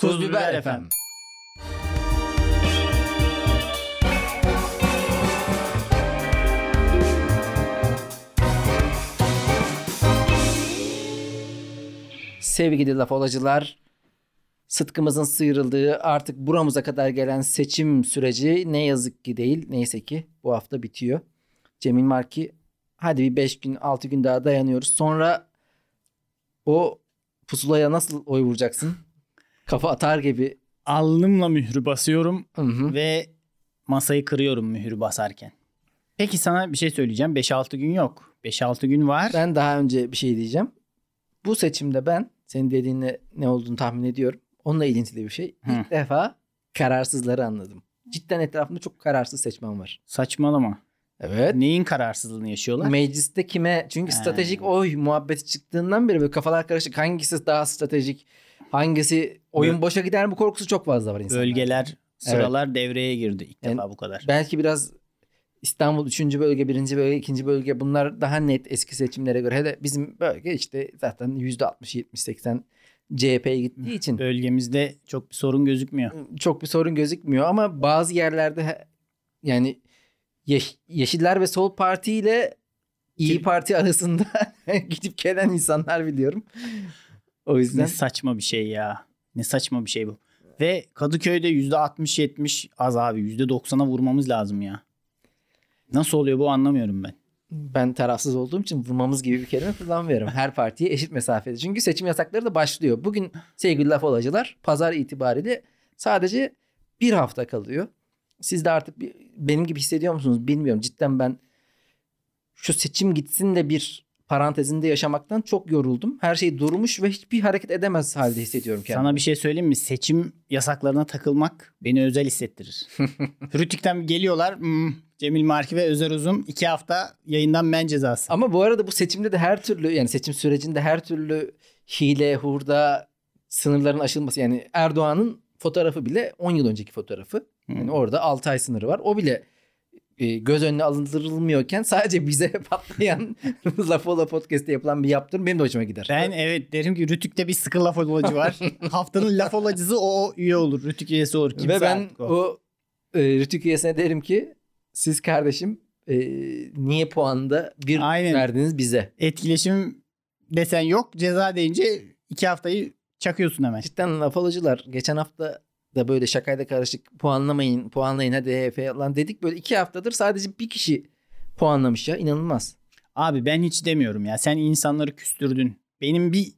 Tuz Biber efendim. Sevgili laf olacılar, sıtkımızın sıyrıldığı artık buramıza kadar gelen seçim süreci ne yazık ki değil. Neyse ki bu hafta bitiyor. Cemil Marki hadi bir 5 gün 6 gün daha dayanıyoruz. Sonra o pusulaya nasıl oy vuracaksın? Kafa atar gibi. Alnımla mührü basıyorum Hı hı. ve masayı kırıyorum mührü basarken. Peki sana bir şey söyleyeceğim. 5-6 gün yok. 5-6 gün var. Ben daha önce bir şey diyeceğim. Bu seçimde ben senin dediğinle ne olduğunu tahmin ediyorum. Onunla ilintili bir şey. Hı. İlk defa kararsızları anladım. Cidden etrafımda çok kararsız seçmen var. Saçmalama. Evet. Neyin kararsızlığını yaşıyorlar? Mecliste kime? Çünkü He. stratejik oy muhabbeti çıktığından beri böyle kafalar karışık. Hangisi daha stratejik? Hangisi oyun Bö- boşa gider mi korkusu çok fazla var insanlarda. Bölgeler, sıralar devreye girdi ilk Yani- defa bu kadar. Belki biraz İstanbul 3. bölge, 1. bölge, 2. bölge bunlar daha net eski seçimlere göre. Hele bizim bölge işte zaten %60, 70, 80 CHP'ye gittiği için Bölgemizde çok bir sorun gözükmüyor. çok bir sorun gözükmüyor ama bazı yerlerde yani Yeş- Yeşiller ve Sol Parti ile İyi Parti arasında gidip gelen insanlar biliyorum. O yüzden Ne saçma bir şey ya. Ne saçma bir şey bu. Ve Kadıköy'de %60-70 az abi. %90'a vurmamız lazım ya. Nasıl oluyor bu anlamıyorum ben. ben tarafsız olduğum için vurmamız gibi bir kelime kullanmıyorum. Her partiye eşit mesafede. Çünkü seçim yasakları da başlıyor. Bugün sevgili laf olacılar pazar itibariyle sadece bir hafta kalıyor. Siz de artık benim gibi hissediyor musunuz bilmiyorum. Cidden ben şu seçim gitsin de bir parantezinde yaşamaktan çok yoruldum. Her şey durmuş ve hiçbir hareket edemez halde hissediyorum kendimi. Sana bir şey söyleyeyim mi? Seçim yasaklarına takılmak beni özel hissettirir. Rütük'ten geliyorlar. "Hmm, Cemil Marki ve Özer Uzun iki hafta yayından men cezası. Ama bu arada bu seçimde de her türlü yani seçim sürecinde her türlü hile, hurda, sınırların aşılması yani Erdoğan'ın fotoğrafı bile 10 yıl önceki fotoğrafı. Yani Hmm. orada 6 ay sınırı var. O bile göz önüne alındırılmıyorken sadece bize patlayan Lafola Podcast'te yapılan bir yaptırım benim de hoşuma gider. Ben evet derim ki Rütük'te bir sıkı laf olacı var. Haftanın laf olacısı o üye olur. Rütük üyesi olur. Kimse Ve ben artık o, e, Rütük üyesine derim ki siz kardeşim e, niye puanda bir Aynen. verdiniz bize? Etkileşim desen yok. Ceza deyince iki haftayı çakıyorsun hemen. Cidden laf alıcılar geçen hafta da böyle şakayla karışık puanlamayın puanlayın hadi falan dedik. Böyle iki haftadır sadece bir kişi puanlamış ya inanılmaz. Abi ben hiç demiyorum ya. Sen insanları küstürdün. Benim bir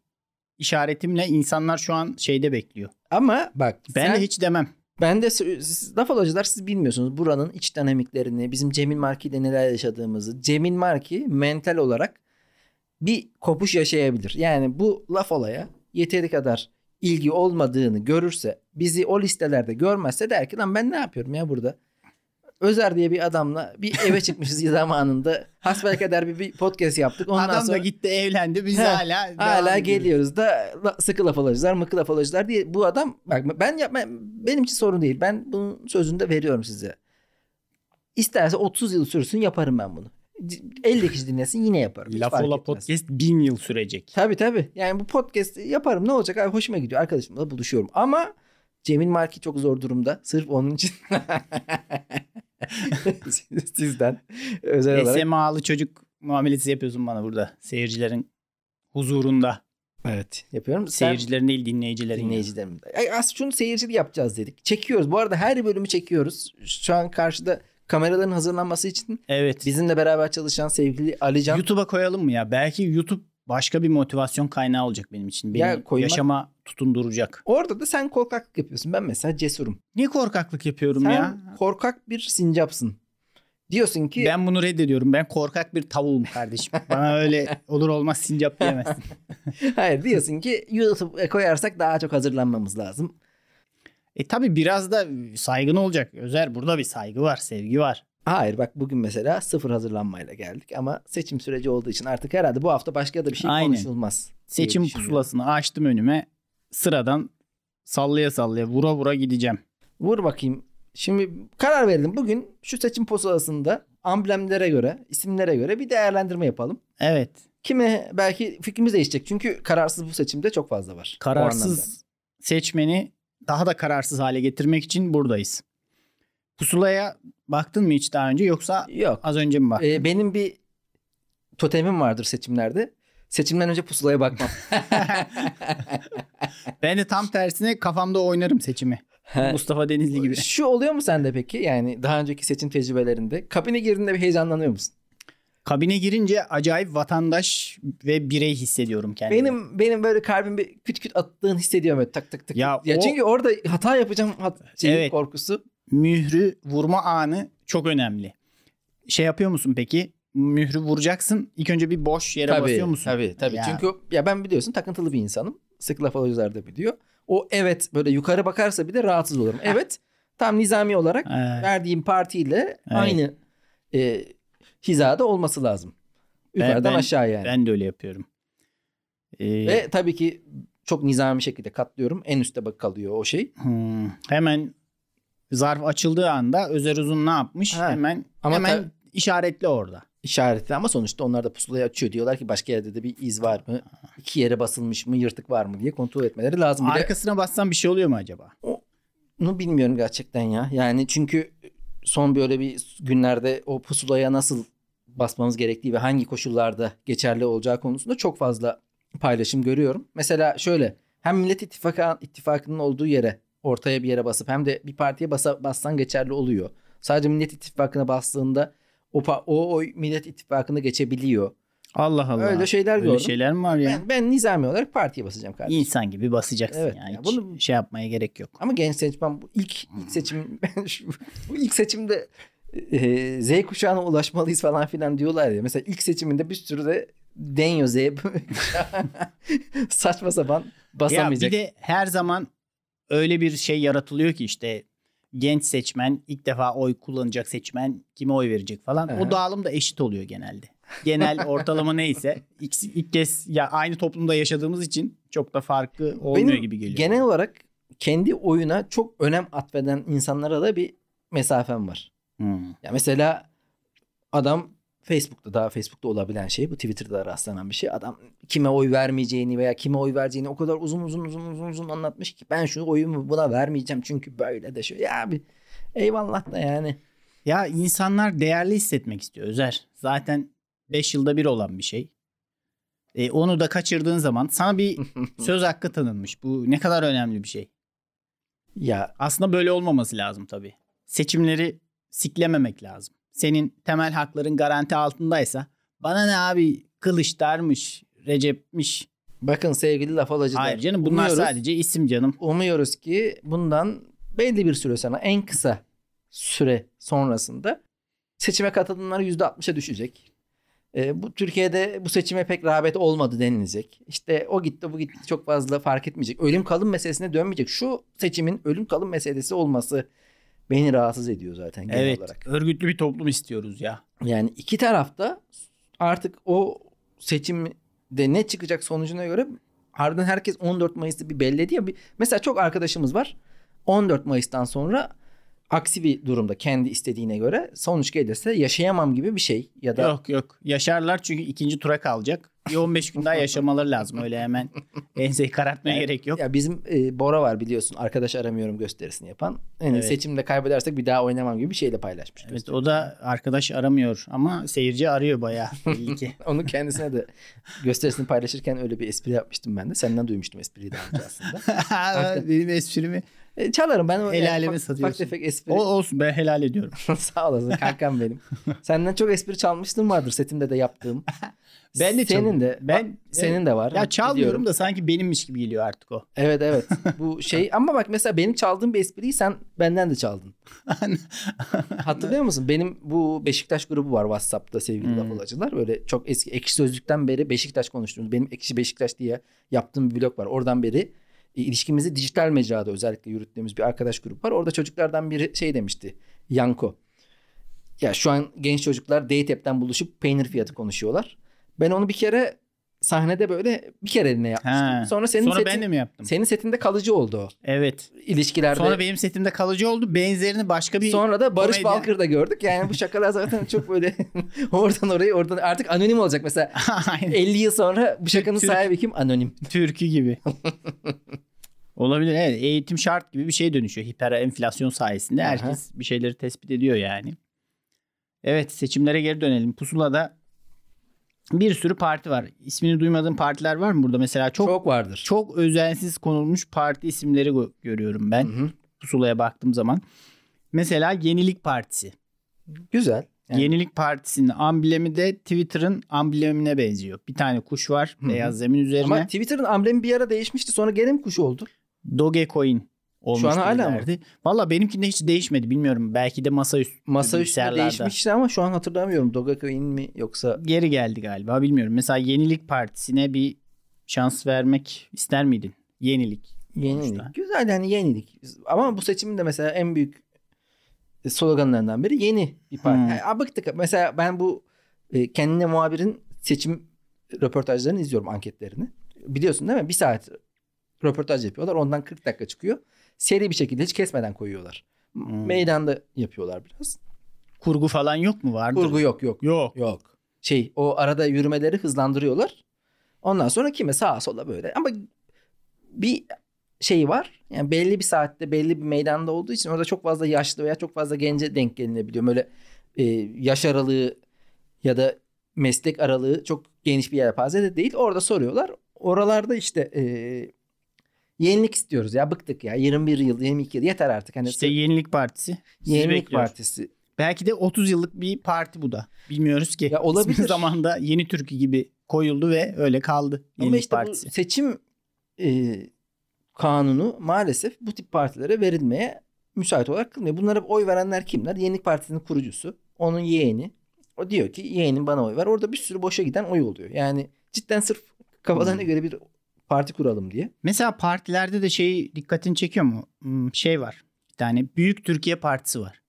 işaretimle insanlar şu an şeyde bekliyor. Ama bak Ben sen, de hiç demem. ben de siz, laf alıcılar siz bilmiyorsunuz buranın iç dinamiklerini bizim Cemil Marki ile neler yaşadığımızı. Cemil Marki mental olarak bir kopuş yaşayabilir. Yani bu laf olaya yeteri kadar ilgi olmadığını görürse bizi o listelerde görmezse der ki lan ben ne yapıyorum ya burada? Özer diye bir adamla bir eve çıkmışız zamanında. Hasbelkader bir, bir podcast yaptık. Ondan Adam sonra da gitti evlendi. Biz He, hala hala geliyoruz da sıkı laf alacılar, mıkı laf alacılar diye bu adam bak ben yapma benim için sorun değil. Ben bunun sözünü de veriyorum size. İsterse 30 yıl sürsün yaparım ben bunu. C- 50 kişi dinlesin yine yaparım. Hiç Laf ola podcast bin yıl sürecek. Tabii tabii. Yani bu podcast yaparım ne olacak abi hoşuma gidiyor. Arkadaşımla buluşuyorum. Ama Cemil Marki çok zor durumda. Sırf onun için. Sizden özel olarak. SMA'lı çocuk muamelesi yapıyorsun bana burada. Seyircilerin huzurunda. Evet yapıyorum. Sen Seyircilerin değil dinleyicilerin. dinleyicilerim. Ay, aslında şunu seyircili yapacağız dedik. Çekiyoruz. Bu arada her bölümü çekiyoruz. Şu an karşıda kameraların hazırlanması için Evet. bizimle beraber çalışan sevgili Alican. YouTube'a koyalım mı ya? Belki YouTube başka bir motivasyon kaynağı olacak benim için. Benim Ya koymak- yaşama tutunduracak. Orada da sen korkaklık yapıyorsun. Ben mesela cesurum. Niye korkaklık yapıyorum Sen ya? korkak bir sincapsın. Diyorsun ki Ben bunu reddediyorum. Ben korkak bir tavuğum kardeşim. Bana öyle olur olmaz sincap diyemezsin. hayır diyorsun ki YouTube'a koyarsak daha çok hazırlanmamız lazım. E tabi biraz da saygın olacak. Özer burada bir saygı var, sevgi var. Hayır bak bugün mesela sıfır hazırlanmayla geldik ama seçim süreci olduğu için artık herhalde bu hafta başka da bir şey Aynen. konuşulmaz. Seçim pusulasını açtım önüme. Sıradan sallaya sallaya vura vura gideceğim. Vur bakayım. Şimdi karar verelim. Bugün şu seçim pusulasında amblemlere göre, isimlere göre bir değerlendirme yapalım. Evet. Kime belki fikrimiz değişecek. Çünkü kararsız bu seçimde çok fazla var. Kararsız seçmeni daha da kararsız hale getirmek için buradayız. Pusulaya baktın mı hiç daha önce yoksa Yok. az önce mi baktın? Ee, benim bir totemim vardır seçimlerde. Seçimden önce pusulaya bakmam. ben de tam tersine kafamda oynarım seçimi. Mustafa Denizli gibi. Şu oluyor mu sende peki? Yani daha önceki seçim tecrübelerinde kabine girdiğinde bir heyecanlanıyor musun? Kabine girince acayip vatandaş ve birey hissediyorum kendimi. Benim benim böyle kalbim bir küt küt attığını hissediyorum böyle tak tak tak. Ya Ya, o- çünkü orada hata yapacağım hat şeyi, Evet. korkusu. mührü vurma anı çok önemli. Şey yapıyor musun peki? Mührü vuracaksın. İlk önce bir boş yere basıyor musun? Tabii tabii. Ya. Çünkü ya ben biliyorsun takıntılı bir insanım. Sık laf alıcılar da biliyor. O evet böyle yukarı bakarsa bir de rahatsız olurum. Evet tam nizami olarak Ee, verdiğim partiyle aynı e, hizada olması lazım. Yukarıdan ben- aşağı yani. ben de öyle yapıyorum. Ee, Ve tabii ki çok nizami şekilde katlıyorum. En üstte bak kalıyor o şey. hmm, hemen zarf açıldığı anda Özer Uzun ne yapmış? Ha. Hemen Ama hemen tabii- işaretli orada. işaretli ama sonuçta onlar da pusulayı açıyor. Diyorlar ki başka yerde de bir iz var mı? İki yere basılmış mı? Yırtık var mı diye kontrol etmeleri lazım. Bir de Arkasına bassan bir şey oluyor mu acaba? Bunu bilmiyorum gerçekten ya. Yani çünkü son böyle bir günlerde o pusulaya nasıl basmamız gerektiği ve hangi koşullarda geçerli olacağı konusunda çok fazla paylaşım görüyorum. Mesela şöyle hem Millet İttifakı, İttifakı'nın olduğu yere ortaya bir yere basıp hem de bir partiye basa, bassan geçerli oluyor. Sadece Millet İttifakı'na bastığında o, o oy Millet İttifakı'na geçebiliyor. Allah Allah. Öyle şeyler Öyle gördüm. şeyler mi var ya? Ben, ben nizami olarak partiye basacağım kardeşim. İnsan gibi basacaksın Evet yani. ya, Hiç bunu- şey yapmaya gerek yok. Ama genç seçmen bu ilk, ilk seçim ben şu, bu ilk seçimde e, Z kuşağına ulaşmalıyız falan filan diyorlar ya. Mesela ilk seçiminde bir sürü de deniyor Z saçma sapan Ya basamayacak. bir de her zaman öyle bir şey yaratılıyor ki işte genç seçmen ilk defa oy kullanacak seçmen kime oy verecek falan. Aha. O dağılım da eşit oluyor genelde. Genel ortalama neyse ilk, ilk kez ya aynı toplumda yaşadığımız için çok da farkı olmuyor Benim gibi geliyor. genel olarak kendi oyuna çok önem atfeden insanlara da bir mesafem var. Hmm. Ya mesela adam Facebook'ta daha Facebook'ta olabilen şey bu Twitter'da rastlanan bir şey. Adam kime oy vermeyeceğini veya kime oy vereceğini o kadar uzun uzun uzun uzun uzun anlatmış ki ben şu oyumu buna vermeyeceğim çünkü böyle de şu. Ya abi eyvallah da yani. Ya insanlar değerli hissetmek istiyor Özer. Zaten 5 yılda bir olan bir şey. E, onu da kaçırdığın zaman sana bir söz hakkı tanınmış. Bu ne kadar önemli bir şey. Ya Aslında böyle olmaması lazım tabii. Seçimleri siklememek lazım. Senin temel hakların garanti altındaysa bana ne abi Kılıçdar'mış, Recep'miş. bakın sevgili laf alıcılar. Hayır canım bunlar umuyoruz- sadece isim canım. Umuyoruz ki bundan belli bir süre sonra en kısa süre sonrasında seçime katılımlar %60'a düşecek. E, bu Türkiye'de bu seçime pek rağbet olmadı denilecek. İşte o gitti bu gitti çok fazla fark etmeyecek. Ölüm kalım meselesine dönmeyecek. Şu seçimin ölüm kalım meselesi olması beni rahatsız ediyor zaten genel Evet olarak. örgütlü bir toplum istiyoruz ya. Yani iki tarafta artık o seçimde ne çıkacak sonucuna göre harbiden herkes 14 Mayıs'ta bir belledi ya. Bir, mesela çok arkadaşımız var. 14 Mayıs'tan sonra aksi bir durumda kendi istediğine göre sonuç gelirse yaşayamam gibi bir şey ya da Yok yok yaşarlar çünkü ikinci tura kalacak. Bir 15 gün daha yaşamaları lazım öyle hemen enseyi karartmaya Yani- gerek yok. Ya bizim e, Bora var biliyorsun arkadaş aramıyorum gösterisini yapan. Yani Evet. seçimde kaybedersek bir daha oynamam gibi bir şeyle paylaşmış. Evet o da arkadaş aramıyor ama seyirci arıyor bayağı belli ki. Onu kendisine de gösterisini paylaşırken öyle bir espri yapmıştım ben de. Senden duymuştum espriyi daha önce aslında. Benim esprimi E, çalarım ben. o- El yani satıyorsun. Ufak tefek espri. o olsun ben helal ediyorum. Sağ olasın kankam benim. Senden çok espri çalmıştım vardır setimde de yaptığım. Ben de Senin çalıyorum. de. Ben- Ben senin de var. Ya çalmıyorum Biliyorum. da sanki benimmiş gibi geliyor artık o. Evet evet. Bu şey ama bak mesela benim çaldığım bir espriyi sen benden de çaldın. Hatırlıyor musun? Benim bu Beşiktaş grubu var WhatsApp'ta sevgili Hmm. laf olacılar. Böyle çok eski ekşi sözlükten beri Beşiktaş konuştuğumuz. Benim ekşi Beşiktaş diye yaptığım bir blog var. Oradan beri ilişkimizi dijital mecrada özellikle yürüttüğümüz bir arkadaş grubu var. Orada çocuklardan biri şey demişti. Yanko. Ya şu an genç çocuklar date app'ten buluşup peynir fiyatı konuşuyorlar. Ben onu bir kere sahnede böyle bir kere eline yapmıştım. Ha. Sonra senin Sonra setin, ben de mi yaptım? senin setinde kalıcı oldu o. Evet. İlişkilerde. Sonra benim setimde kalıcı oldu. Benzerini başka bir Sonra da Barış komedyen- Balkır'da gördük. Yani bu şakalar zaten çok böyle oradan oraya oradan artık anonim olacak. Mesela Aynen. 50 yıl sonra bu şakanın Türk- sahibi kim? Anonim. Türkü gibi. Olabilir evet. Eğitim şart gibi bir şey dönüşüyor. Hiper enflasyon sayesinde Aha. herkes bir şeyleri tespit ediyor yani. Evet seçimlere geri dönelim. Pusula'da bir sürü parti var. İsmini duymadığın partiler var mı burada? Mesela çok Çok, vardır. çok özensiz konulmuş parti isimleri gö- görüyorum ben. Hı hı. Pusula'ya baktığım zaman. Mesela Yenilik Partisi. Güzel. Yani- Yenilik Partisi'nin amblemi de Twitter'ın amblemine benziyor. Bir tane kuş var Hı hı. beyaz zemin üzerine. Ama Twitter'ın amblemi bir ara değişmişti. Sonra gene mi kuş oldu? Dogecoin olmuş. Şu an hala mı? Valla benimkinde hiç değişmedi bilmiyorum. Belki de Masa üstüne bilgisayarlarda. değişmişti ama şu an hatırlamıyorum. Dogecoin mi yoksa Geri geldi galiba bilmiyorum. Mesela Yenilik Partisi'ne bir şans vermek ister miydin? Yenilik. yenilik. Sonuçta. Güzel yani yenilik. Ama bu seçimin de mesela en büyük sloganlarından biri yeni bir parti. Hmm. Yani, bıktık. Mesela ben bu e, kendine muhabirin seçim röportajlarını izliyorum anketlerini. Biliyorsun değil mi? Bir saat röportaj yapıyorlar. Ondan 40 dakika çıkıyor. Seri bir şekilde hiç kesmeden koyuyorlar. Hmm. Meydanda yapıyorlar biraz. Kurgu falan yok mu? Vardır. Kurgu yok yok. Yok. Yok. Şey o arada yürümeleri hızlandırıyorlar. Ondan sonra kime sağa sola böyle. Ama bir şey var. Yani belli bir saatte belli bir meydanda olduğu için orada çok fazla yaşlı veya çok fazla gence denk gelinebiliyor. Böyle e, yaş aralığı ya da meslek aralığı çok geniş bir yelpaze de değil. Orada soruyorlar. Oralarda işte e, yenilik istiyoruz ya bıktık ya 21 yıl 22 yıl yeter artık. Hani İşte Yenilik Partisi. Sizi Yenilik bekliyor. Partisi Belki de 30 yıllık bir parti bu da. Bilmiyoruz ki. Ya olabilir. İsmi zamanda Yeni Türkü gibi koyuldu ve öyle kaldı. Ama Yenilik işte Partisi. bu seçim e, kanunu maalesef bu tip partilere verilmeye müsait olarak kılmıyor. Bunlara oy verenler kimler? Yenilik Partisi'nin kurucusu. Onun yeğeni. O diyor ki yeğenim bana oy ver. Orada bir sürü boşa giden oy oluyor. Yani cidden sırf kafalarına Hmm. göre bir parti kuralım diye. Mesela partilerde de şey dikkatini çekiyor mu? Hmm, Şey var. Bir tane Büyük Türkiye Partisi var.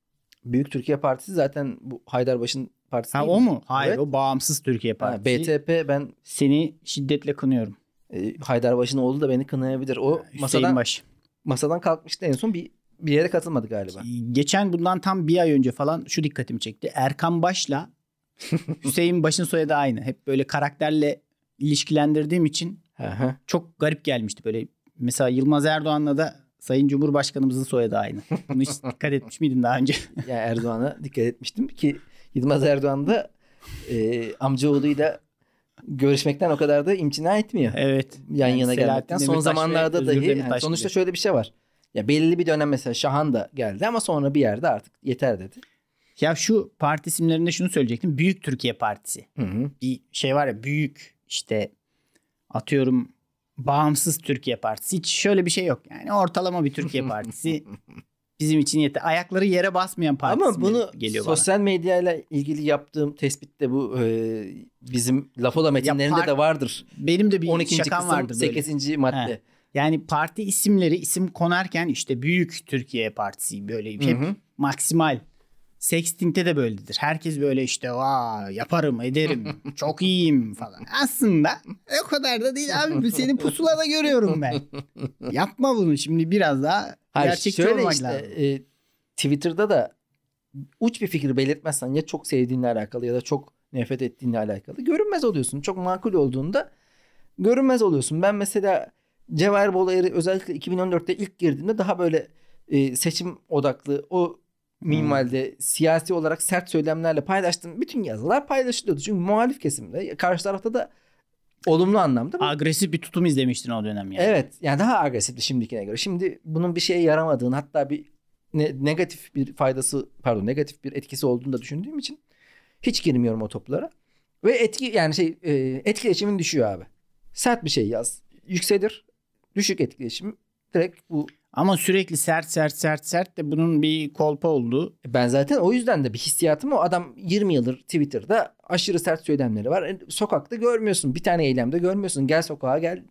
Büyük Türkiye Partisi zaten bu Haydarbaş'ın partisi Ha değil o mi? mu? Hayır Evet. o Bağımsız Türkiye Ha, Partisi. BTP ben Seni şiddetle kınıyorum. e, Haydarbaş'ın oğlu da beni kınayabilir. O Hüseyin masadan Baş. masadan kalkmıştı en son bir bir yere katılmadı galiba. Geçen bundan tam bir ay önce falan şu dikkatimi çekti. Erkan Baş'la Hüseyin Baş'ın soyadı aynı. Hep böyle karakterle ilişkilendirdiğim için Aha. çok garip gelmişti. Böyle mesela Yılmaz Erdoğan'la da Sayın Cumhurbaşkanımızın soyadı aynı. Bunu hiç dikkat etmiş miydin daha önce? Ya Erdoğan'a dikkat etmiştim ki Yılmaz Erdoğan da e, amcaoğluyla görüşmekten o kadar da imtina etmiyor. evet. Yan Yani yana Selahattin gelmekten. Son Demirtaş zamanlarda dahi yani sonuçta gibi. şöyle bir şey var. Ya belli bir dönem mesela Şahan da geldi ama sonra bir yerde artık yeter dedi. Ya şu parti isimlerinde şunu söyleyecektim. Büyük Türkiye Partisi. Hı hı. Bir şey var ya büyük işte atıyorum bağımsız Türkiye Partisi. Hiç şöyle bir şey yok. Yani ortalama bir Türkiye Partisi bizim için yeter. Ayakları yere basmayan parti Ama bunu geliyor bana. sosyal medyayla ilgili yaptığım tespitte bu e, bizim Lafola metinlerinde part- de vardır. Benim de bir 12. şakam kısım vardır böyle. 8. madde. He. Yani parti isimleri isim konarken işte büyük Türkiye Partisi böyle hep maksimal. Sexting'de de böyledir. Herkes böyle işte Vaa, yaparım ederim çok iyiyim falan. Aslında o kadar da değil abi senin pusulada görüyorum ben. Yapma bunu şimdi biraz daha Hayır, gerçekçi şöyle olmak işte, lazım. e, Twitter'da da uç bir fikir belirtmezsen ya çok sevdiğinle alakalı ya da çok nefret ettiğinle alakalı görünmez oluyorsun. Çok makul olduğunda görünmez oluyorsun. Ben mesela Cevher Bolayır'ı özellikle 2014'te ilk girdiğimde daha böyle e, seçim odaklı o minvalde siyasi olarak sert söylemlerle paylaştığım bütün yazılar paylaşılıyordu. Çünkü muhalif kesimde karşı tarafta da olumlu anlamda bir Agresif bir tutum izlemiştin o dönem yani. Evet yani daha agresifti şimdikine göre. Şimdi bunun bir şeye yaramadığını hatta bir ne- negatif bir faydası pardon negatif bir etkisi olduğunu da düşündüğüm için hiç girmiyorum o toplara. Ve etki yani şey e, etkileşimin düşüyor abi. Sert bir şey yaz. Yükselir. Düşük etkileşim direkt bu Ama sürekli sert sert sert sert de bunun bir kolpa oldu. ben zaten o yüzden de bir hissiyatım o. Adam 20 yıldır Twitter'da aşırı sert söylemleri var. E, Sokakta görmüyorsun. Bir tane eylemde görmüyorsun. Gel sokağa gel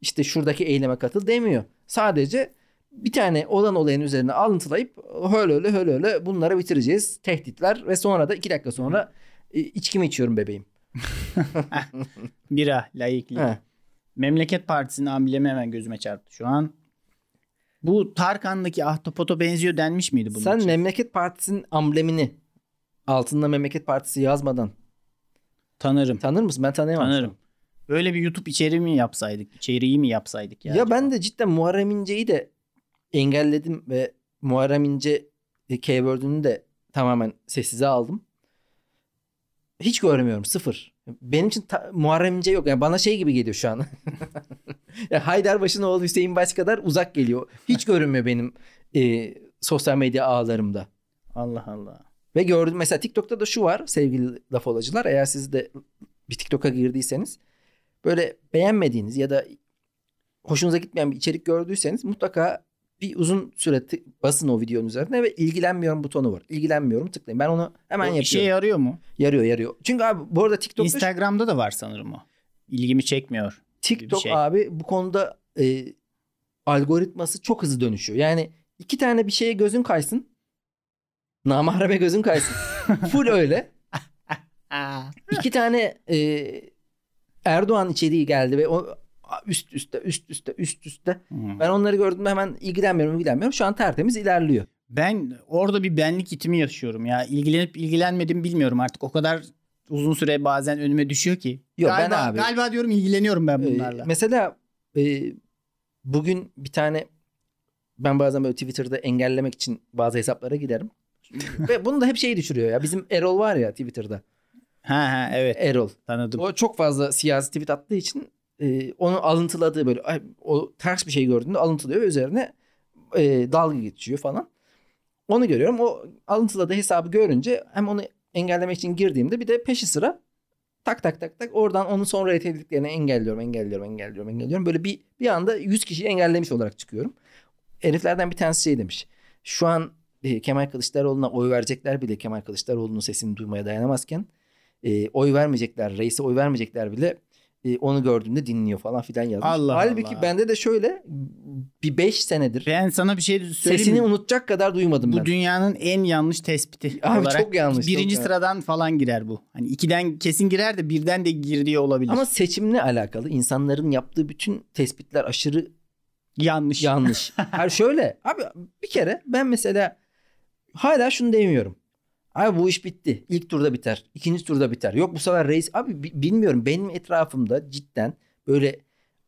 işte şuradaki eyleme katıl demiyor. Sadece bir tane olan olayın üzerine alıntılayıp öyle öyle öyle öyle bunları bitireceğiz. Tehditler ve sonra da iki dakika sonra e, içkimi içiyorum bebeğim. Bira, layıklık. Memleket Partisi'nin amblemi hemen gözüme çarptı şu an. Bu Tarkan'daki ahtapota benziyor denmiş miydi bunun Sen için? Memleket Partisi'nin amblemini altında Memleket Partisi yazmadan Tanırım. tanır mısın? Ben tanıyamam. Tanırım. Böyle bir YouTube içeriği mi yapsaydık? İçeriği mi yapsaydık ya? Ya, ben de cidden Muharrem İnce'yi de engelledim ve Muharrem İnce e, keyword'ünü de tamamen sessize aldım. Hiç görmüyorum sıfır. Benim için ta- Muharrem İnce yok. Yani bana şey gibi geliyor şu an. ya Haydarbaşı'nın oğlu Hüseyin Başkadar uzak geliyor. Hiç görünmüyor benim e, sosyal medya ağlarımda. Allah Allah. Ve gördüm mesela TikTok'ta da şu var sevgili laf olacılar. Eğer siz de bir TikTok'a girdiyseniz böyle beğenmediğiniz ya da hoşunuza gitmeyen bir içerik gördüyseniz mutlaka bir uzun süre tık- basın o videonun üzerine ve ilgilenmiyorum butonu var. İlgilenmiyorum tıklayın. Ben onu hemen O yapıyorum. işe yarıyor mu? Yarıyor yarıyor. Çünkü abi bu arada TikTok'ta Instagram'da da var sanırım o. İlgimi çekmiyor. TikTok şey. abi bu konuda e, algoritması çok hızlı dönüşüyor. Yani iki tane bir şeye gözün kaysın. Namahreme gözün kaysın. Full öyle. İki tane e, Erdoğan içeriği geldi ve o üst üste üst üste üst üste. Hmm. Ben onları gördüğümde hemen ilgilenmiyorum ilgilenmiyorum. Şu an tertemiz ilerliyor. Ben orada bir benlik itimi yaşıyorum ya. İlgilenip ilgilenmedim bilmiyorum artık. O kadar uzun süre bazen önüme düşüyor ki. Yok, ben galiba, abi- Galiba diyorum ilgileniyorum ben Ee, bunlarla. mesela e, bugün bir tane ben bazen böyle Twitter'da engellemek için bazı hesaplara giderim. Ve bunu da hep şeyi düşürüyor ya. Bizim Erol var ya Twitter'da. ha ha evet Erol. tanıdım. O çok fazla siyasi tweet attığı için e, onu alıntıladığı böyle o ters bir şey gördüğünde alıntılıyor ve üzerine e, dalga geçiyor falan. Onu görüyorum. O alıntıladığı hesabı görünce hem onu engellemek için girdiğimde bir de peşi sıra tak tak tak tak oradan onun sonra etkilediklerini engelliyorum, engelliyorum, engelliyorum, engelliyorum. Böyle bir bir anda 100 kişiyi engellemiş olarak çıkıyorum. Heriflerden bir tanesi şey demiş. Şu an e, Kemal Kılıçdaroğlu'na oy verecekler bile Kemal Kılıçdaroğlu'nun sesini duymaya dayanamazken e, oy vermeyecekler, reise oy vermeyecekler bile e, onu gördüğünde dinliyor falan filan yazmış. Allah Halbuki Allah. bende de şöyle bir 5 senedir Ben sana bir şey söyleyeyim sesini mi? unutacak kadar duymadım Bu ben. dünyanın en yanlış tespiti Abi olarak çok yanlış, çok birinci yanlış. sıradan falan girer bu. Hani ikiden kesin girer de birden de girdiği olabilir. Ama seçimle alakalı insanların yaptığı bütün tespitler aşırı yanlış. yanlış. Hayır şöyle abi bir kere ben mesela hala şunu demiyorum. Abi bu iş bitti. İlk turda biter. ikinci turda biter. Yok bu sefer reis. Abi bi- bilmiyorum benim etrafımda cidden böyle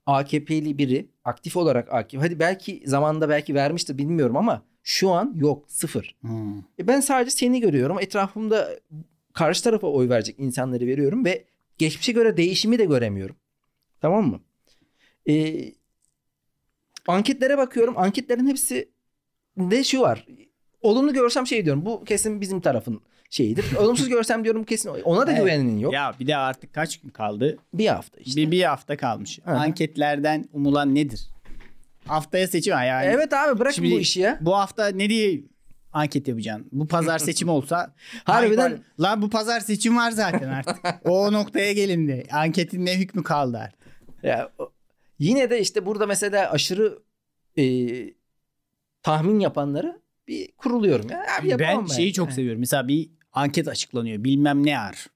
AKP'li biri aktif olarak AKP. Hadi belki zamanda belki vermiştir bilmiyorum ama şu an yok sıfır. Hmm. E ben sadece seni görüyorum. Etrafımda karşı tarafa oy verecek insanları veriyorum ve geçmişe göre değişimi de göremiyorum. Tamam mı? E, anketlere bakıyorum. Anketlerin hepsi de şu var. Olumlu görsem şey diyorum. Bu kesin bizim tarafın şeyidir. Olumsuz görsem diyorum kesin ona da Evet. güvenin yok. Ya bir de artık kaç gün kaldı? Bir hafta işte. Bir, bir hafta kalmış. Hı. Anketlerden umulan nedir? Haftaya seçim var yani. evet abi Şimdi- bu işi ya. Bu hafta ne diye anket yapacaksın? Bu pazar seçim olsa Harbiden- Ay, lan bu pazar seçim var zaten artık. o noktaya gelindi. Anketin ne hükmü kaldı artık? Ya, yine de işte burada mesela aşırı e, tahmin yapanları bir kuruluyorum. Ya. Abi ben şeyi çok Yani. seviyorum. Mesela bir anket açıklanıyor. Bilmem ne ar.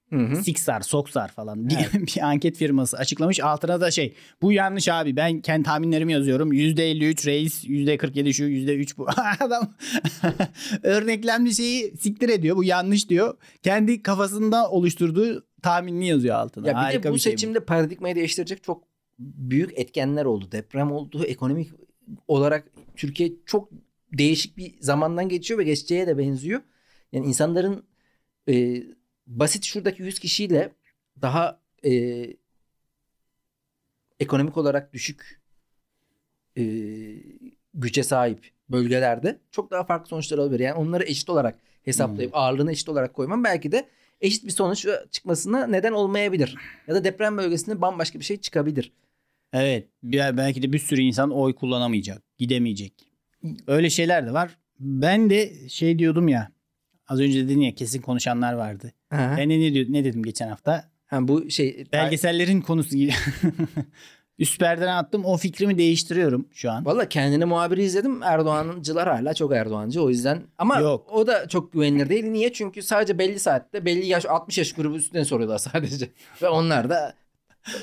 Siksar, Soksar falan. Bir, Evet. bir anket firması açıklamış. Altına da şey bu yanlış abi. Ben kendi tahminlerimi yazıyorum. %53 reis, %47 şu, %3 bu. Adam örneklenmiş şeyi siktir ediyor. Bu yanlış diyor. Kendi kafasında oluşturduğu tahminini yazıyor altına. Ya bir Harika de bu bir şey seçimde paradigmayı değiştirecek çok büyük etkenler oldu. Deprem oldu, ekonomik olarak Türkiye çok değişik bir zamandan geçiyor ve geçeceğe de benziyor. Yani insanların e, basit şuradaki 100 kişiyle daha e, ekonomik olarak düşük e, güce sahip bölgelerde çok daha farklı sonuçlar alabilir. Yani onları eşit olarak hesaplayıp ağırlığını eşit olarak koymam belki de eşit bir sonuç çıkmasına neden olmayabilir. Ya da deprem bölgesinde bambaşka bir şey çıkabilir. Evet. Belki de bir sürü insan oy kullanamayacak. Gidemeyecek. Öyle şeyler de var. Ben de şey diyordum ya. Az önce dedin ya kesin konuşanlar vardı. Ha. Ben de ne, diyor- ne dedim geçen hafta? Ha, bu şey Belgesellerin konusu gibi. Üst perdeden attım. O fikrimi değiştiriyorum şu an. Valla kendine muhabiri izledim. Erdoğan'cılar hala çok Erdoğancı o yüzden. Ama Yok. o da çok güvenilir değil. Niye? Çünkü sadece belli saatte belli yaş 60 yaş grubu üstüne soruyorlar sadece. Ve onlar da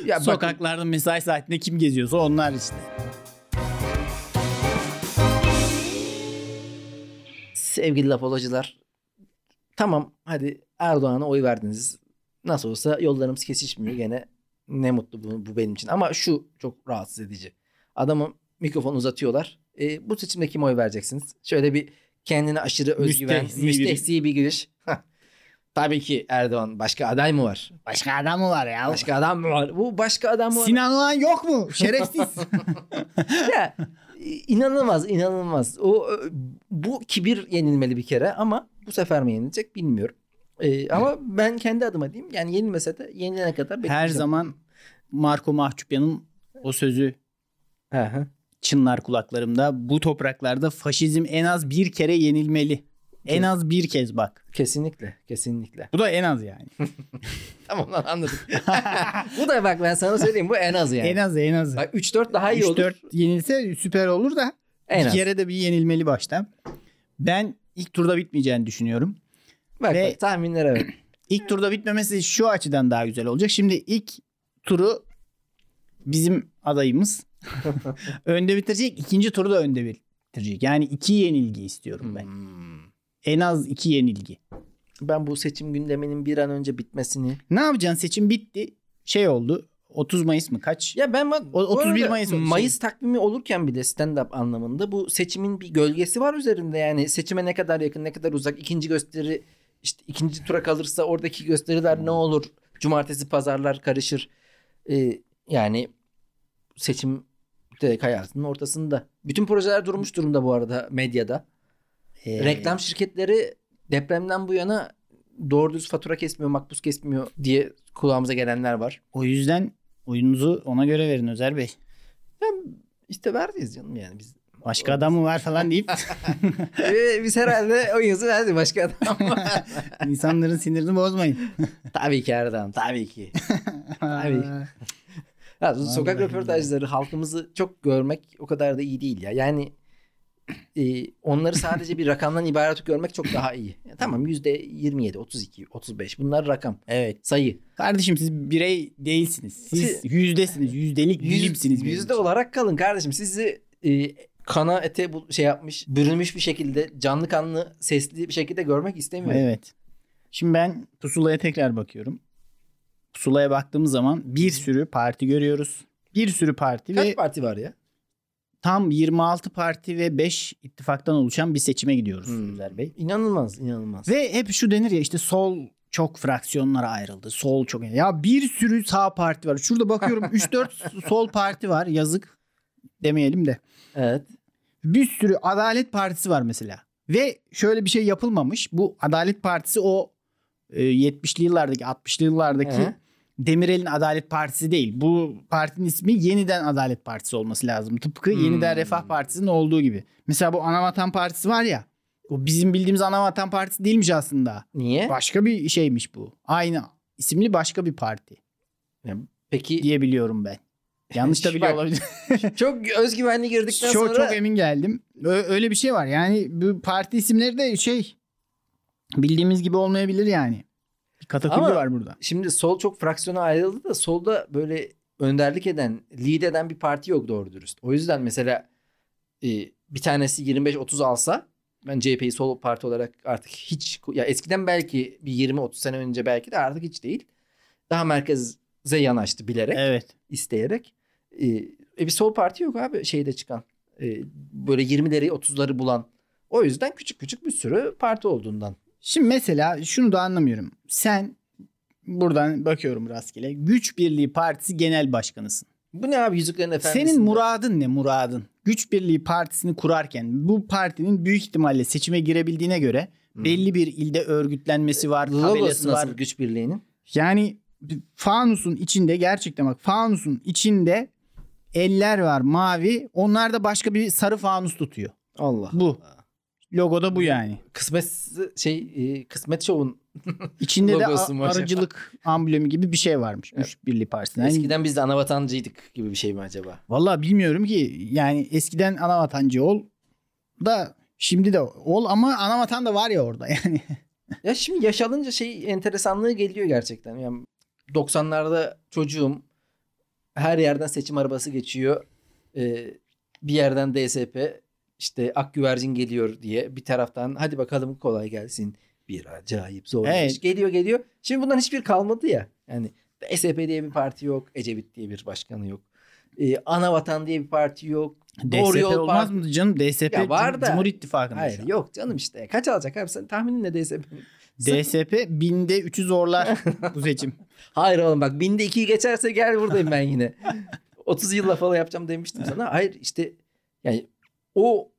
ya bakın, Sokaklarda mesai saatinde kim geziyorsa onlar işte. Sevgili lapolacılar tamam hadi Erdoğan'a oy verdiniz. Nasıl olsa yollarımız kesişmiyor gene Ne mutlu bu, bu benim için. Ama şu çok rahatsız edici. Adamın mikrofon uzatıyorlar. E, bu seçimde kime oy vereceksiniz? Şöyle bir kendine aşırı özgüven, Müstehzi bir- müstehzi bir giriş. Tabii ki Erdoğan. Başka aday mı var? Başka adam mı var ya? Başka adam mı var? Bu başka adam mı var? Sinan Oğan yok mu? Şerefsiz. ya, inanılmaz, inanılmaz. O bu kibir yenilmeli bir kere ama bu sefer mi yenilecek bilmiyorum. E, ama ben kendi adıma diyeyim. Yani yenilmese de yenilene kadar Her bekleyeceğim. zaman Marco Mahçupyan'ın o sözü hı. çınlar kulaklarımda. Bu topraklarda faşizm en az bir kere yenilmeli. En az bir kez bak. Kesinlikle, kesinlikle. Bu da en az yani. Tamam lan anladım. bu da bak ben sana söyleyeyim bu en az yani. En az en az. Bak 3-4 daha iyi olur. 3-4 yenilse süper olur da En bir az. kere de bir yenilmeli başta. Ben ilk turda bitmeyeceğini düşünüyorum. Bak, Ve- bak tahminlere evet. İlk turda bitmemesi şu açıdan daha güzel olacak. Şimdi ilk turu bizim adayımız önde bitirecek. ikinci turu da önde bitirecek. Yani iki yenilgi istiyorum ben. Hmm. En az iki yenilgi. Ben bu seçim gündeminin bir an önce bitmesini. Ne yapacaksın? Seçim bitti. Şey oldu. 30 Mayıs mı? Kaç? Ya ben bak O- bu 31 arada Mayıs oldu. Mayıs takvimi olurken bile stand-up anlamında bu seçimin bir gölgesi var üzerinde. Yani seçime ne kadar yakın ne kadar uzak ikinci gösteri işte ikinci tura kalırsa oradaki gösteriler ne olur? Cumartesi pazarlar karışır. Ee, yani seçim hayatının ortasında. Bütün projeler durmuş durumda bu arada medyada. Ee, Reklam şirketleri depremden bu yana doğru düz fatura kesmiyor, makbuz kesmiyor diye kulağımıza gelenler var. O yüzden oyununuzu ona göre verin Özer Bey. İşte verdiyiz canım yani biz. Başka adam mı var falan deyip biz herhalde oyunuzu verdik başka adam var. insanların sinirini bozmayın. tabii ki Erdoğan tabii ki. Tabii. Ya, sokak röportajları halkımızı çok görmek o kadar da iyi değil ya. Yani e, onları sadece bir rakamdan ibaret görmek çok daha iyi. Ya, tamam yüzde 27, 32, 35 bunlar rakam. Evet. Sayı. Kardeşim siz birey değilsiniz. Siz Siz- yüzdesiniz. Yüzdelik Yüz- bilimsiniz. benim yüzde olarak kalın kardeşim. Sizi e, kana ete bu şey yapmış, bürünmüş bir şekilde canlı kanlı sesli bir şekilde görmek istemiyorum. Evet. Şimdi ben pusulaya tekrar bakıyorum. Pusulaya baktığımız zaman bir sürü parti görüyoruz. Bir sürü parti Kaç ve parti var ya? Tam 26 parti ve 5 ittifaktan oluşan bir seçime gidiyoruz Hmm. Özer Bey. İnanılmaz, inanılmaz. Ve hep şu denir ya işte sol çok fraksiyonlara ayrıldı. Sol çok. Ya bir sürü sağ parti var. Şurada bakıyorum 3-4 sol parti var. Yazık demeyelim de. Evet. Bir sürü Adalet Partisi var mesela. Ve şöyle bir şey yapılmamış. Bu Adalet Partisi o e, 70'li yıllardaki 60'lı yıllardaki Hı. Demirel'in Adalet Partisi değil. Bu partinin ismi Yeniden Adalet Partisi olması lazım. Tıpkı Hmm. Yeniden Refah Partisi'nin olduğu gibi. Mesela bu Anavatan Partisi var ya. O bizim bildiğimiz Anavatan Partisi değilmiş aslında. Niye? Başka bir şeymiş bu. Aynı isimli başka bir parti Peki diyebiliyorum ben. Yanlış da bak, olabilir. çok özgüvenli girdikten çok, sonra çok emin geldim. Öyle bir şey var. Yani bu parti isimleri de şey bildiğimiz gibi olmayabilir yani. Bir katakulli Ama- var burada. şimdi sol çok fraksiyona ayrıldı da solda böyle önderlik eden, lead eden bir parti yok doğru dürüst. O yüzden mesela e, bir tanesi 25-30 alsa ben CHP'yi sol parti olarak artık hiç ya eskiden belki bir 20-30 sene önce belki de artık hiç değil. Daha merkeze yanaştı bilerek, Evet. isteyerek. E, e, bir sol parti yok abi şeyde çıkan. E, böyle 20'leri 30'ları bulan. O yüzden küçük küçük bir sürü parti olduğundan. Şimdi mesela şunu da anlamıyorum. Sen buradan bakıyorum rastgele. Güç Birliği Partisi Genel Başkanısın. Bu ne abi Yüzüklerin Efendisi'nde? Senin muradın ne muradın? Güç Birliği Partisi'ni kurarken bu partinin büyük ihtimalle seçime girebildiğine göre Hmm. belli bir ilde örgütlenmesi var, Logosu tabelası nasıl var. güç birliğinin? Yani fanusun içinde gerçekten bak fanusun içinde eller var mavi. Onlar da başka bir sarı fanus tutuyor. Allah. Bu. Logoda bu yani. Kısmet şey e, kısmet şovun İçinde de a- arıcılık amblemi gibi bir şey varmış. Evet. Güç Birliği Partisi'nin. Yani, eskiden biz de anavatancıydık gibi bir şey mi acaba? Vallahi bilmiyorum ki yani eskiden ana vatancı ol da şimdi de ol ama ana vatan da var ya orada yani. Ya şimdi yaş alınca şey enteresanlığı geliyor gerçekten. Yani 90'larda çocuğum her yerden seçim arabası geçiyor. Ee, bir yerden DSP işte ak güvercin geliyor diye bir taraftan hadi bakalım kolay gelsin. Bir acayip zor Evet. Geliyor geliyor. Şimdi bundan hiçbir kalmadı ya. Yani DSP diye bir parti yok. Ecevit diye bir başkanı yok. Ee, Anavatan diye bir parti yok. Doğru DSP Yol olmaz Parti- mı canım? DSP Ya var da- Cumhur İttifakı'nda Hayır şu an. yok canım işte. Kaç alacak abi sen tahminin ne DSP? DSP binde 3'ü zorlar bu seçim. Hayır oğlum bak binde ikiyi geçerse gel buradayım ben yine. 30 yılla falan yapacağım demiştim sana. Hayır işte yani o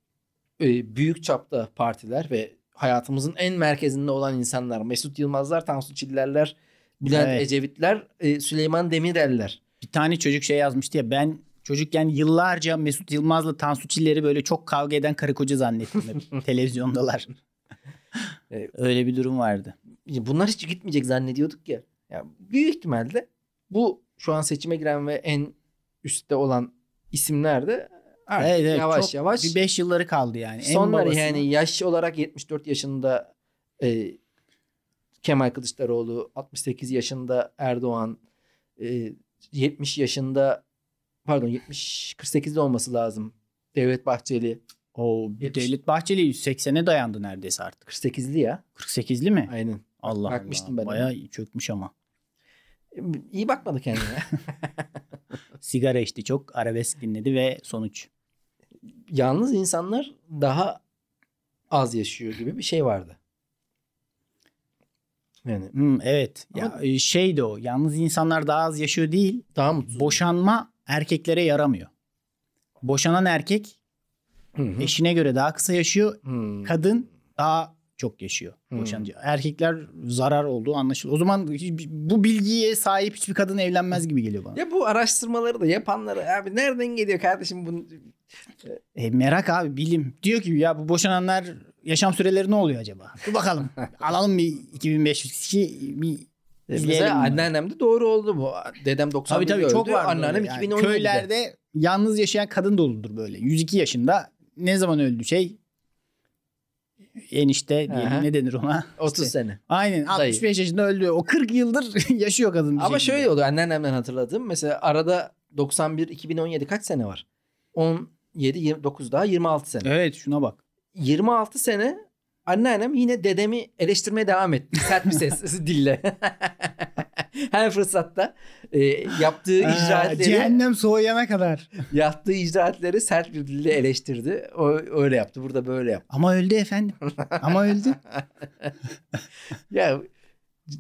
e, büyük çapta partiler ve hayatımızın en merkezinde olan insanlar Mesut Yılmazlar, Tansu Çillerler, Bülent Evet. Ecevitler, e, Süleyman Demirel'ler. Bir tane çocuk şey yazmıştı ya ben çocukken yıllarca Mesut Yılmaz'la Tansu Çiller'i böyle çok kavga eden karı koca zannettim. Televizyondalar. Evet. Öyle bir durum vardı. Bunlar hiç gitmeyecek zannediyorduk ya. ya büyük ihtimalle bu şu an seçime giren ve en üstte olan isimler de artık Evet, evet, yavaş çok- yavaş Bir 5 yılları kaldı yani. Babası- yani yaş olarak 74 yaşında e, Kemal Kılıçdaroğlu, 68 yaşında Erdoğan, e, 70 yaşında pardon 70 48'de olması lazım. Devlet Bahçeli O Devlet Bahçeli 180'e dayandı neredeyse artık. 48'li ya. 48'li mi? Aynen. Allah Bakmıştım Allah. ben. Bayağı çökmüş ama. İyi bakmadı kendine. Sigara içti çok arabesk dinledi ve sonuç. Yalnız insanlar daha az yaşıyor gibi bir şey vardı. Yani Hmm, evet. Ya, Ama- e, şeydi o. Yalnız insanlar daha az yaşıyor değil. daha mutsuz. Boşanma erkeklere yaramıyor. Boşanan erkek Hı hı. eşine göre daha kısa yaşıyor. Hmm. Kadın daha çok yaşıyor. Boşanınca. Erkekler zarar olduğu anlaşılıyor. O zaman bu bilgiye sahip hiçbir kadın evlenmez gibi geliyor bana. Ya bu araştırmaları da yapanları abi nereden geliyor kardeşim bunu E, merak abi bilim. Diyor ki ya bu boşananlar yaşam süreleri ne oluyor acaba? Dur bakalım. Alalım bir 2500 kişi bir izleyelim. Mesela anneannem de doğru oldu bu. Dedem 91 Tabii tabii çok var. Anneannem. Yani 2017'de. köylerde yalnız yaşayan kadın doludur böyle. 102 yaşında ne zaman öldü şey? Enişte diyelim ne denir ona? 30 İşte, sene. Aynen 65 yaşında öldü. O 40 yıldır yaşıyor kadın. Ama şekilde. şöyle oldu anneannemden hatırladığım. Mesela arada 91 2017 kaç sene var? 17 29 daha 26 sene. Evet şuna bak. 26 sene anneannem yine dedemi eleştirmeye devam etti. Sert bir ses dille. Her fırsatta e, yaptığı Aa, icraatleri cehennem soğuyana kadar. yaptığı icraatleri sert bir dille eleştirdi. O öyle yaptı. Burada böyle yaptı. Ama öldü efendim. Ama öldü. Ya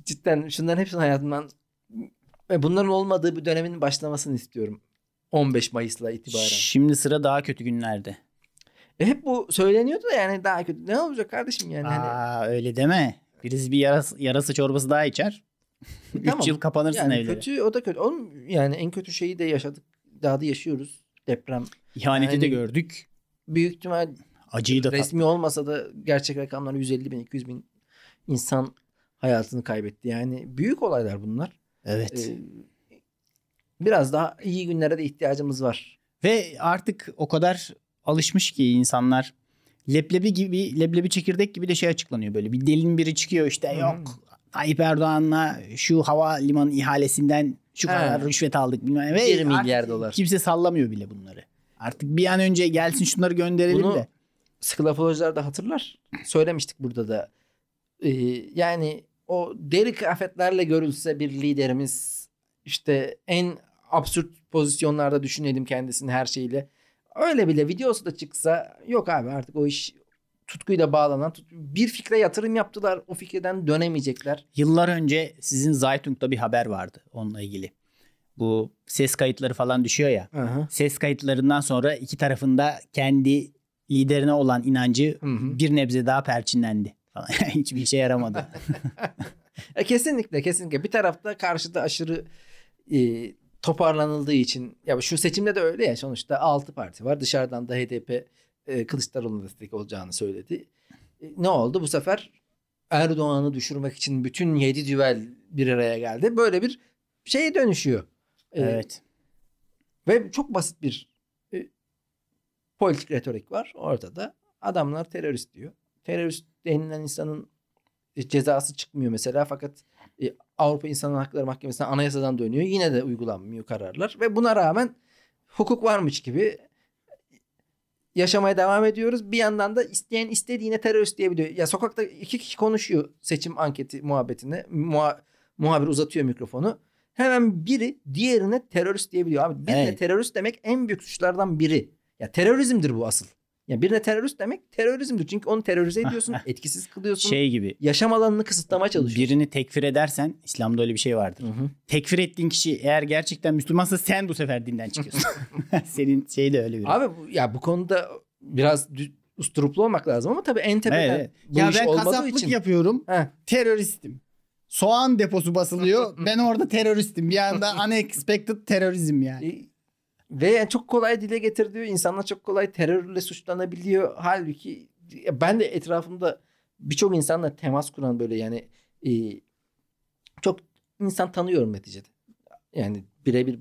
cidden şunların hepsinin hayatımdan bunların olmadığı bir dönemin başlamasını istiyorum. 15 Mayıs'la itibaren. Şimdi sıra daha kötü günlerde. E hep bu söyleniyordu da yani daha kötü. Ne olacak kardeşim yani? Hani, Aa öyle deme. Birisi bir yarası, yarası çorbası daha içer. 3 Tamam. yıl kapanırsın yani evlere. kötü o da kötü. Oğlum yani en kötü şeyi de yaşadık. Daha da yaşıyoruz. Deprem. İhaneti Yani- de gördük. Büyük ihtimal Acıyı da resmi olmasa da gerçek rakamlar 150 bin 200 bin insan hayatını kaybetti. Yani büyük olaylar bunlar. Evet. Ee, biraz daha iyi günlere de ihtiyacımız var. Ve artık o kadar alışmış ki insanlar leblebi gibi leblebi çekirdek gibi de şey açıklanıyor böyle. Bir delinin biri çıkıyor işte Hı. yok Tayyip Erdoğan'la şu hava limanı ihalesinden şu kadar rüşvet aldık bilmem ne. Ve 1 milyar dolar. Kimse sallamıyor bile bunları. Artık bir an önce gelsin şunları gönderelim Bunu de. sklafolojlar da hatırlar. Söylemiştik burada da. Ee, yani o deri kıyafetlerle görülse bir liderimiz işte en absürt pozisyonlarda düşünelim kendisini her şeyle. Öyle bile videosu da çıksa yok abi artık o iş tutkuyla bağlanan tut- bir fikre yatırım yaptılar. O fikirden dönemeyecekler. Yıllar önce sizin Zaytung'da bir haber vardı onunla ilgili. Bu ses kayıtları falan düşüyor ya. Ses kayıtlarından sonra iki tarafında kendi liderine olan inancı Hı hı. bir nebze daha perçinlendi. falan. Hiçbir işe yaramadı. E, kesinlikle kesinlikle bir tarafta karşıda aşırı e, toparlanıldığı için ya şu seçimde de öyle ya sonuçta 6 parti var dışarıdan da HDP e, Kılıçdaroğlu'na destek olacağını söyledi. E, ne oldu bu sefer Erdoğan'ı düşürmek için bütün 7 düvel bir araya geldi. Böyle bir şeye dönüşüyor. E, evet. Ve çok basit bir e, politik retorik var ortada. Adamlar terörist diyor. Terörist denilen insanın e, cezası çıkmıyor mesela fakat e, Avrupa İnsan Hakları Mahkemesi'nden anayasadan dönüyor. Yine de uygulanmıyor kararlar ve buna rağmen hukuk varmış gibi yaşamaya devam ediyoruz. Bir yandan da isteyen istediğine terörist diyebiliyor. Ya sokakta iki kişi konuşuyor seçim anketi muhabbetinde. Muha- muhabir uzatıyor mikrofonu. hemen biri diğerine terörist diyebiliyor. Abi birine Evet. terörist demek en büyük suçlardan biri. Ya terörizmdir bu asıl. Ya birine terörist demek terörizmdir. Çünkü onu terörize ediyorsun, etkisiz kılıyorsun. Şey gibi Yaşam alanını kısıtlamaya çalışıyorsun. birini tekfir edersen İslam'da öyle bir şey vardır. Hı hı. Tekfir ettiğin kişi eğer gerçekten Müslümansa sen bu sefer dinden çıkıyorsun. Senin şey de öyle bir. Abi bu- ya bu konuda biraz usturuplu olmak lazım ama tabii en tepeden Evet, evet. bu Ya iş ben kasaplık için. yapıyorum. Heh. Teröristim. Soğan deposu basılıyor. ben orada teröristim. Bir anda unexpected terörizm yani. Ve yani çok kolay dile getiriliyor. İnsanlar çok kolay terörle suçlanabiliyor. Halbuki ben de etrafımda birçok insanla temas kuran böyle yani e, çok insan tanıyorum neticede. Yani birebir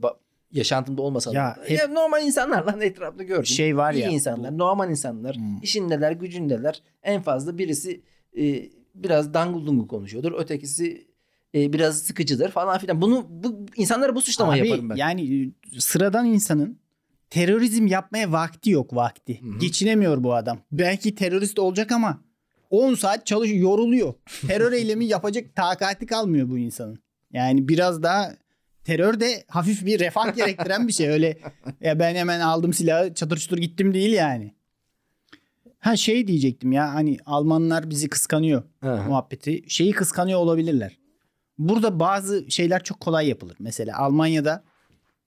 yaşantımda olmasa da. Ya hep- Ya normal insanlarla etrafta gördüm. Şey var İyi ya. insanlar, bu- normal insanlar. Hmm. işindeler, gücündeler. En fazla birisi e, biraz dangul dungul konuşuyordur. Ötekisi e, biraz sıkıcıdır falan filan. Bunu bu insanlara bu suçlamayı Abi, yaparım ben. Yani e, sıradan insanın terörizm yapmaya vakti yok vakti. Hı hı. Geçinemiyor bu adam. Belki terörist olacak ama 10 saat çalışıyor, yoruluyor. Terör eylemi yapacak takati kalmıyor bu insanın. Yani biraz daha terör de hafif bir refah gerektiren bir şey. Öyle ya ben hemen aldım silahı çatır çutur gittim değil yani. Ha şey diyecektim ya hani Almanlar bizi kıskanıyor Hı hı. muhabbeti. Şeyi kıskanıyor olabilirler. Burada bazı şeyler çok kolay yapılır. Mesela Almanya'da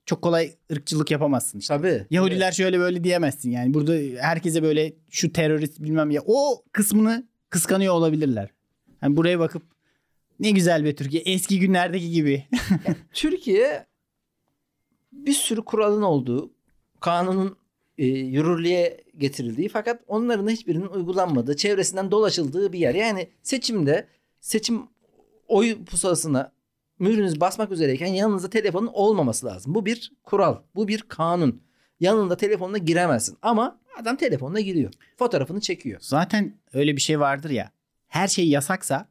çok kolay ırkçılık yapamazsın işte. Tabii. Yahudiler şöyle böyle diyemezsin yani. Burada herkese böyle şu terörist bilmem ya o kısmını kıskanıyor olabilirler. Hani buraya bakıp ne güzel be Türkiye eski günlerdeki gibi. Türkiye bir sürü kuralın olduğu, kanunun e, yürürlüğe getirildiği fakat onların hiçbirinin uygulanmadığı, çevresinden dolaşıldığı bir yer. Yani seçimde seçim oy pusulasına mührünüzü basmak üzereyken yanınızda telefonun olmaması lazım. Bu bir kural, bu bir kanun. Yanında telefonla giremezsin ama adam telefonla giriyor. Fotoğrafını çekiyor. Zaten öyle bir şey vardır ya. Her şey yasaksa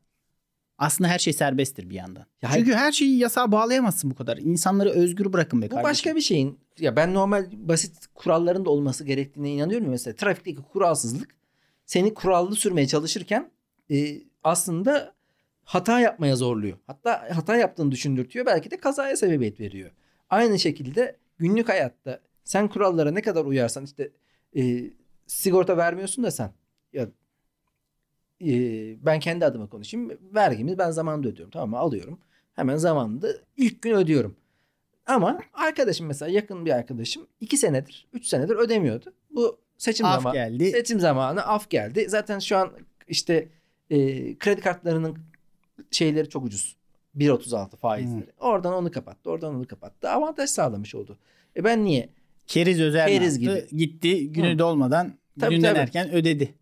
aslında her şey serbesttir bir yandan. Ya Çünkü her şeyi yasağa bağlayamazsın bu kadar. İnsanları özgür bırakın be Bu kardeşim. başka bir şeyin ya ben normal basit kuralların da olması gerektiğine inanıyorum. Mesela trafikteki kuralsızlık seni kurallı sürmeye çalışırken e, aslında hata yapmaya zorluyor. Hatta hata yaptığını düşündürtüyor. Belki de kazaya sebebiyet veriyor. Aynı şekilde günlük hayatta sen kurallara ne kadar uyarsan işte e, sigorta vermiyorsun da sen ya e, ben kendi adıma konuşayım. Vergimi ben zamanında ödüyorum. Tamam mı? Alıyorum. Hemen zamanında ilk gün ödüyorum. Ama arkadaşım mesela yakın bir arkadaşım iki senedir, üç senedir ödemiyordu. Bu seçim Af zamanı. geldi. Seçim zamanı af geldi. Zaten şu an işte e, kredi kartlarının şeyleri çok ucuz. 1.36 faizleri. Oradan onu kapattı, oradan onu kapattı. Avantaj sağlamış oldu. E ben niye? Keriz özel Keriz gibi. Gitti günü Hı. dolmadan Tabii, günden tabii. erken ödedi.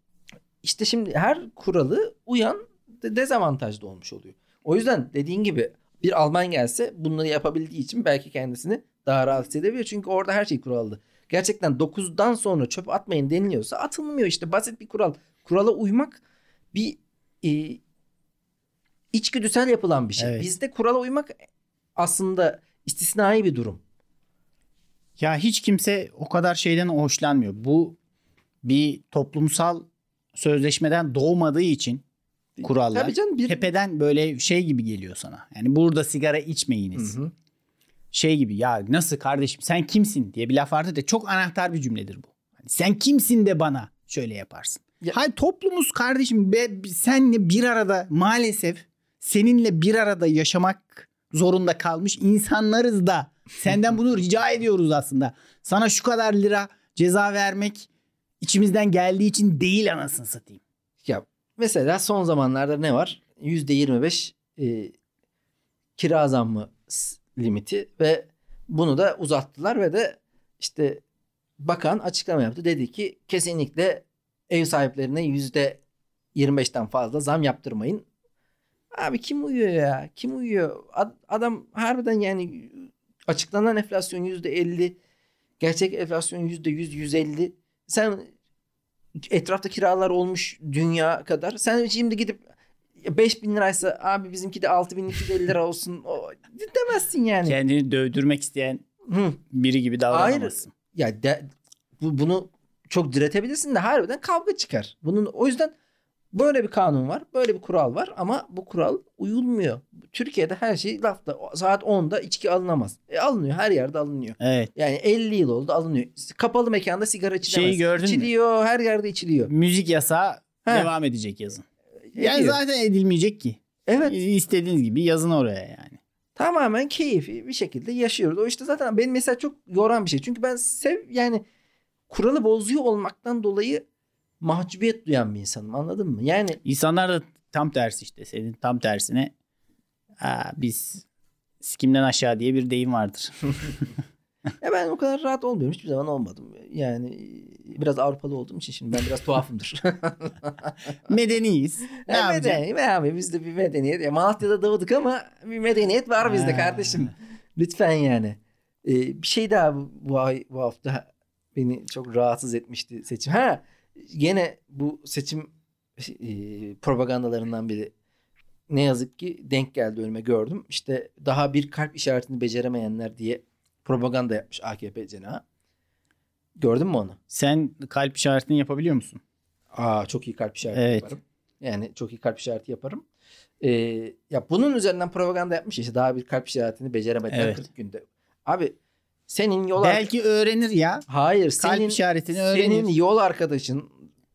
İşte şimdi her kuralı uyan de- dezavantajlı olmuş oluyor. O yüzden dediğin gibi bir Alman gelse bunları yapabildiği için belki kendisini daha rahat hissedebiliyor. Çünkü orada her şey kurallı. Gerçekten 9'dan sonra çöp atmayın deniliyorsa atılmıyor işte basit bir kural. Kurala uymak bir e, içgüdüsel yapılan bir şey. Evet. Bizde kurala uymak aslında istisnai bir durum. Ya hiç kimse o kadar şeyden hoşlanmıyor. Bu bir toplumsal sözleşmeden doğmadığı için kurallar Tabii canım bir tepeden böyle şey gibi geliyor sana. Yani burada sigara içmeyiniz. Hı hı. Şey gibi ya nasıl kardeşim sen kimsin diye bir laf vardı da çok anahtar bir cümledir bu. Hani sen kimsin de bana şöyle yaparsın. Ya- Hayır toplumuz kardeşim be, senle bir arada maalesef seninle bir arada yaşamak zorunda kalmış insanlarız da senden bunu rica ediyoruz aslında. Sana şu kadar lira ceza vermek içimizden geldiği için değil anasını satayım. Ya mesela son zamanlarda ne var? %25 e, kira zammı limiti ve bunu da uzattılar ve de işte bakan açıklama yaptı. Dedi ki kesinlikle ev sahiplerine %25'ten fazla zam yaptırmayın. Abi kim uyuyor ya? Kim uyuyor? Ad- adam harbiden yani açıklanan enflasyon %50, gerçek enflasyon %100, %150. Sen etrafta kiralar olmuş dünya kadar. Sen şimdi gidip 5000 liraysa abi bizimki de 6250 lira olsun o, demezsin yani. Kendini dövdürmek isteyen Hı. biri gibi davranamazsın. Ya de, bu, bunu çok diretebilirsin de harbiden kavga çıkar. Bunun o yüzden Böyle bir kanun var. Böyle bir kural var ama bu kural uyulmuyor. Türkiye'de her şey lafta. Saat 10'da içki alınamaz. E alınıyor. Her yerde alınıyor. Evet. Yani 50 yıl oldu alınıyor. Kapalı mekanda sigara içilemez. Şeyi gördün? İçiliyor. Her yerde içiliyor. Müzik yasağı He. devam edecek yazın. Yani Ediyor. zaten edilmeyecek ki. Evet. İstediğiniz gibi yazın oraya yani. Tamamen keyfi bir şekilde yaşıyoruz. O işte zaten benim mesela çok yoran bir şey. Çünkü ben sev yani kuralı bozuyor olmaktan dolayı mahcubiyet duyan bir insanım. Anladın mı? Yani İnsanlar da tam tersi işte. Senin tam tersine Aa, biz sikimden aşağı diye bir deyim vardır. ya ben o kadar rahat olmuyorum. Hiçbir zaman olmadım. Yani biraz Avrupalı olduğum için şimdi ben biraz tuhafımdır. Medeniyiz. Ne ne yapacağız? medeni, be abi bizde bir medeniyet. Ya Malatya'da doğduk ama bir medeniyet var bizde kardeşim. Lütfen yani. Ee, bir şey daha bu, bu ay bu hafta beni çok rahatsız etmişti seçim. Ha gene bu seçim e, propagandalarından biri. Ne yazık ki denk geldi önüme gördüm. İşte daha bir kalp işaretini beceremeyenler diye propaganda yapmış AKP cenahı. Gördün mü onu? Sen kalp işaretini yapabiliyor musun? Aa çok iyi kalp işareti Evet. yaparım. Yani çok iyi kalp işareti yaparım. Ee, ya bunun üzerinden propaganda yapmış işte daha bir kalp işaretini beceremediler Evet. 40 günde. Abi senin yol Belki öğrenir ya. hayır Kalp senin işaretini senin öğrenir. yol arkadaşın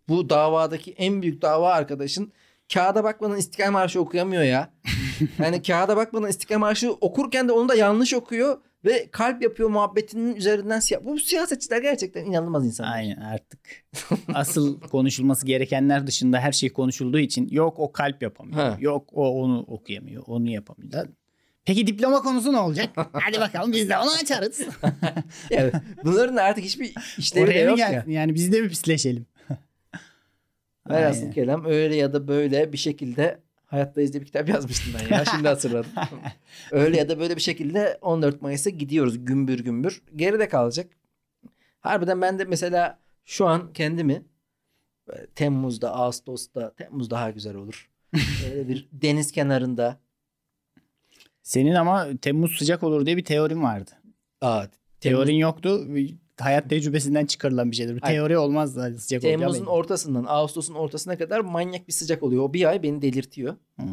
bu davadaki en büyük dava arkadaşın kağıda bakmadan İstiklal Marşı okuyamıyor ya. yani kağıda bakmadan İstiklal Marşı okurken de onu da yanlış okuyor ve kalp yapıyor muhabbetinin üzerinden siyah. Bu siyasetçiler gerçekten inanılmaz insanlar. Aynen artık. Asıl konuşulması gerekenler dışında her şey konuşulduğu için yok o kalp yapamıyor. Ha. Yok o onu okuyamıyor. Onu yapamıyor. Peki diploma konusu ne olacak? Hadi bakalım biz de onu açarız. Yani bunların artık hiçbir işlevi de yok ya. Yani biz de mi pisleşelim? Velhasıl kelam öyle ya da böyle bir şekilde Hayattayız diye bir kitap yazmıştım ben ya. Şimdi hatırladım. öyle ya da böyle bir şekilde 14 Mayıs'a gidiyoruz gümbür gümbür. Geride kalacak. Harbiden ben de mesela şu an kendimi böyle Temmuz'da, Ağustos'ta, Temmuz daha güzel olur. Böyle bir deniz kenarında. Senin ama Temmuz sıcak olur diye bir teorin vardı. Aa, Temmuz, Teorin yoktu. Hayat tecrübesinden çıkarılan bir şeydir. Bu teori olmaz da sıcak olacağı Temmuz'un belli. ortasından Ağustos'un ortasına kadar manyak bir sıcak oluyor. O bir ay beni delirtiyor. Hmm.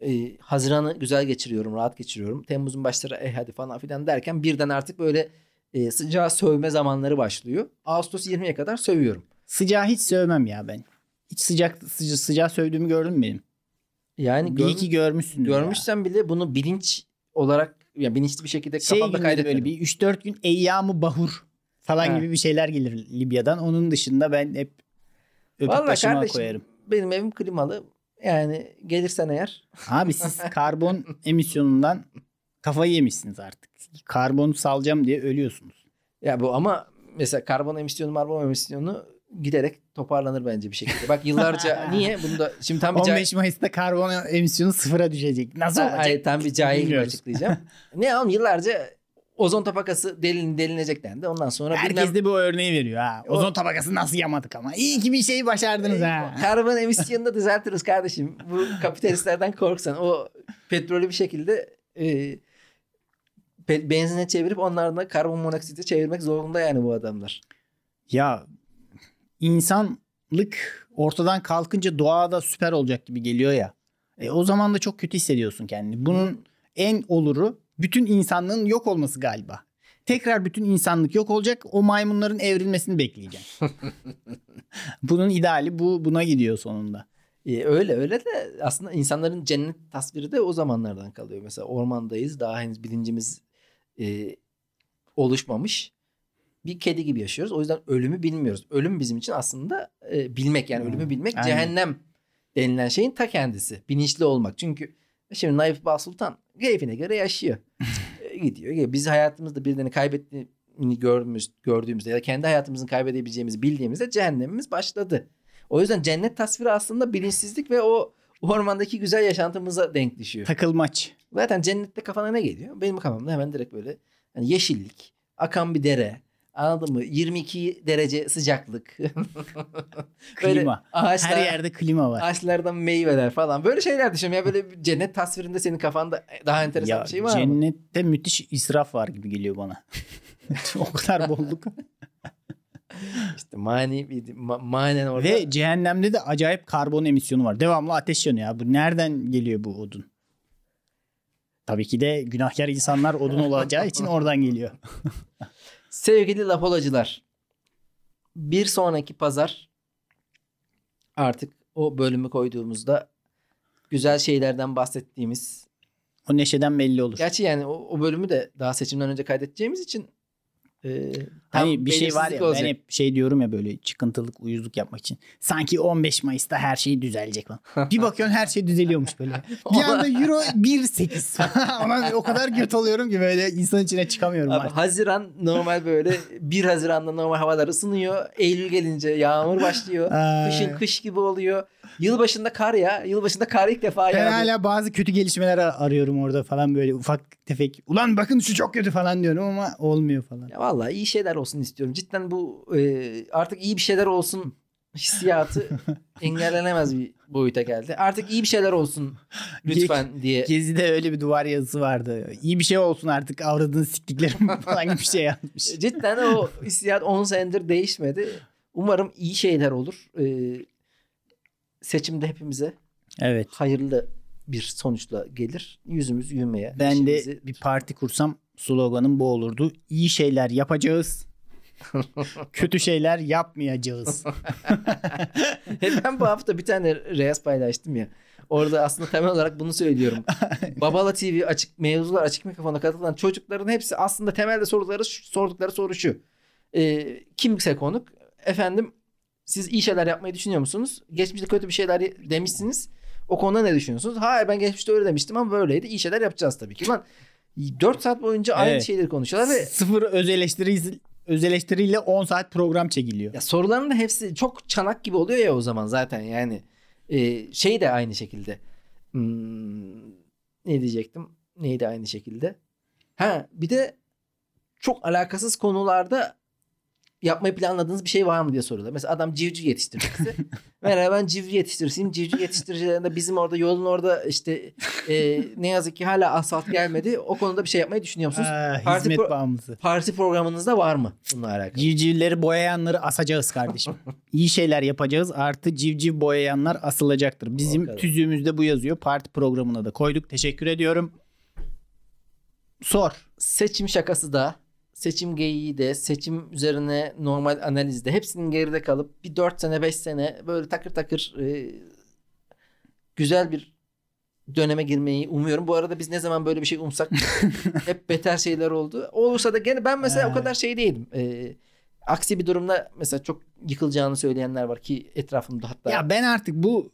Ee, Haziran'ı güzel geçiriyorum, rahat geçiriyorum. Temmuz'un başları eh hadi falan filan derken birden artık böyle e, sıcağı sövme zamanları başlıyor. Ağustos 20'ye kadar sövüyorum. Sıcağı hiç sövmem ya ben. Hiç sıcak sıca, sıcağı sövdüğümü gördün mü benim? Yani Bir gör, iki görmüşsündür ya. görmüşsen bile bunu bilinç olarak ya bilinçli bir şekilde Şey kafamda gibi böyle bir 3-4 gün eyyamı bahur falan Ha. gibi bir şeyler gelir Libya'dan. Onun dışında ben hep öpüp Vallahi başıma kardeşim koyarım. benim evim klimalı. Yani gelirsen eğer Abi siz karbon emisyonundan kafayı yemişsiniz artık. Karbon salacağım diye ölüyorsunuz. ya bu ama mesela karbon emisyonu, karbon emisyonu giderek toparlanır bence bir şekilde. Bak yıllarca niye? Bunu da şimdi tam bir cahil- 15 Mayıs'ta karbon emisyonu sıfıra düşecek. Nasıl olacak? Hayır tam bir cahil gibi açıklayacağım. ne oğlum yıllarca ozon tabakası delin, delinecek dendi. Ondan sonra Herkes bilmem de bu örneği veriyor ha. O- Ozon tabakası nasıl yamadık ama. İyi ki bir şeyi başardınız ha. karbon emisyonunu da düzeltiriz kardeşim. Bu kapitalistlerden korksan. O petrolü bir şekilde e, pe- benzine çevirip onlardan da karbon monoksiti çevirmek zorunda yani bu adamlar. Ya insanlık ortadan kalkınca doğada süper olacak gibi geliyor ya. E, o zaman da çok kötü hissediyorsun kendini. Bunun en oluru bütün insanlığın yok olması galiba. Tekrar bütün insanlık yok olacak. O maymunların evrilmesini bekleyeceğim. Bunun ideali bu buna gidiyor sonunda. E, öyle öyle de aslında insanların cennet tasviri de o zamanlardan kalıyor. Mesela ormandayız. Daha henüz bilincimiz e, oluşmamış. Bir kedi gibi yaşıyoruz. O yüzden ölümü bilmiyoruz. Ölüm bizim için aslında e, bilmek yani Hmm, ölümü bilmek aynen. cehennem denilen şeyin ta kendisi. Bilinçli olmak. Çünkü şimdi Naif Bağ Sultan keyfine göre yaşıyor. E, gidiyor. geliyor. Biz hayatımızda birilerini kaybettiğini gördüğümüz, gördüğümüzde ya da kendi hayatımızın kaybedebileceğimizi bildiğimizde cehennemimiz başladı. O yüzden cennet tasviri aslında bilinçsizlik ve o ormandaki güzel yaşantımıza denk düşüyor. Takılmaç. Zaten cennette kafana ne geliyor? Benim kafamda hemen direkt böyle hani yeşillik, akan bir dere, anladın mı? 22 derece sıcaklık. Böyle Klima. ağaçlar, Her yerde klima var. ağaçlardan meyveler falan. Böyle şeyler düşünüyorum. Ya böyle cennet tasvirinde senin kafanda daha enteresan Ya bir şey var mı? cennette müthiş israf var gibi geliyor bana. o kadar bolluk. işte mani ma- manen orada. Ve cehennemde de acayip karbon emisyonu var. Devamlı ateş yanıyor. Ya. Bu nereden geliyor bu odun? Tabii ki de günahkar insanlar odun olacağı için oradan geliyor. Sevgili lapolacılar. Bir sonraki pazar artık o bölümü koyduğumuzda güzel şeylerden bahsettiğimiz. O neşeden belli olur. Gerçi yani o, o bölümü de daha seçimden önce kaydedeceğimiz için e, tam Hani bir şey var ya olacak. ben hep şey diyorum ya böyle çıkıntılık uyuzluk yapmak için. Sanki 15 Mayıs'ta her şey düzelecek falan. Bir bakıyorsun her şey düzeliyormuş böyle. Bir anda euro 1.8 Ona o kadar kötü oluyorum ki böyle insan içine çıkamıyorum. Abi, artık. Haziran normal böyle 1 Haziran'da normal havalar ısınıyor. Eylül gelince yağmur başlıyor. Kışın kış gibi oluyor. Yılbaşında kar ya. Yılbaşında kar ilk defa Ben yağdı. hala bazı kötü gelişmeler ar- arıyorum orada falan böyle ufak tefek. Ulan bakın şu çok kötü falan diyorum ama olmuyor falan. Ya vallahi iyi şeyler olsun istiyorum. Cidden bu e, artık iyi bir şeyler olsun hissiyatı engellenemez bir boyuta geldi. Artık iyi bir şeyler olsun lütfen diye. Gezi'de öyle bir duvar yazısı vardı. İyi bir şey olsun artık avradını siktiklerim falan gibi bir şey yazmış. Cidden o hissiyat 10 senedir değişmedi. Umarım iyi şeyler olur. E, seçimde hepimize Evet. hayırlı bir sonuçla gelir. Yüzümüz gülmeye. Ben de bir parti kursam sloganım bu olurdu. İyi şeyler yapacağız. Kötü şeyler yapmayacağız. ben bu hafta bir tane reels paylaştım ya. Orada aslında temel olarak bunu söylüyorum. Babala TV açık mevzular açık mikrofona katılan çocukların hepsi aslında temelde soruları sordukları soru şu. Ee, kimse konuk efendim siz iyi şeyler yapmayı düşünüyor musunuz? Geçmişte kötü bir şeyler demişsiniz. O konuda ne düşünüyorsunuz? Hayır ben geçmişte öyle demiştim ama böyleydi. İyi şeyler yapacağız tabii ki. Lan 4 saat boyunca aynı Evet. şeyleri konuşuyorlar ve Sıfır öz eleştiri öz eleştiriyle 10 saat program çekiliyor. Ya soruların da hepsi çok çanak gibi oluyor ya o zaman zaten yani. Ee, şey de aynı şekilde. Hmm, ne diyecektim? Neydi aynı şekilde? Ha bir de çok alakasız konularda yapmayı planladığınız bir şey var mı diye soruyorlar. Mesela adam civciv yetiştiricisi. Merhaba ben civciv yetiştiricisiyim. Civciv yetiştiricilerinde bizim orada yolun orada işte e, ne yazık ki hala asfalt gelmedi. O konuda bir şey yapmayı düşünüyor musunuz? Aa, Parti hizmet pro- bağımlısı. Parti programınızda var mı bununla alakalı? Civcivleri boyayanları asacağız kardeşim. İyi şeyler yapacağız artı civciv boyayanlar asılacaktır. Bizim tüzüğümüzde bu yazıyor. Parti programına da koyduk. Teşekkür ediyorum. Sor. seçim şakası da seçim geyiği de seçim üzerine normal analizde hepsinin geride kalıp bir 4 sene 5 sene böyle takır takır e, güzel bir döneme girmeyi umuyorum. Bu arada biz ne zaman böyle bir şey umsak hep beter şeyler oldu. Olursa da gene ben mesela o kadar şey değilim. E, aksi bir durumda mesela çok yıkılacağını söyleyenler var ki etrafımda hatta. Ya ben artık bu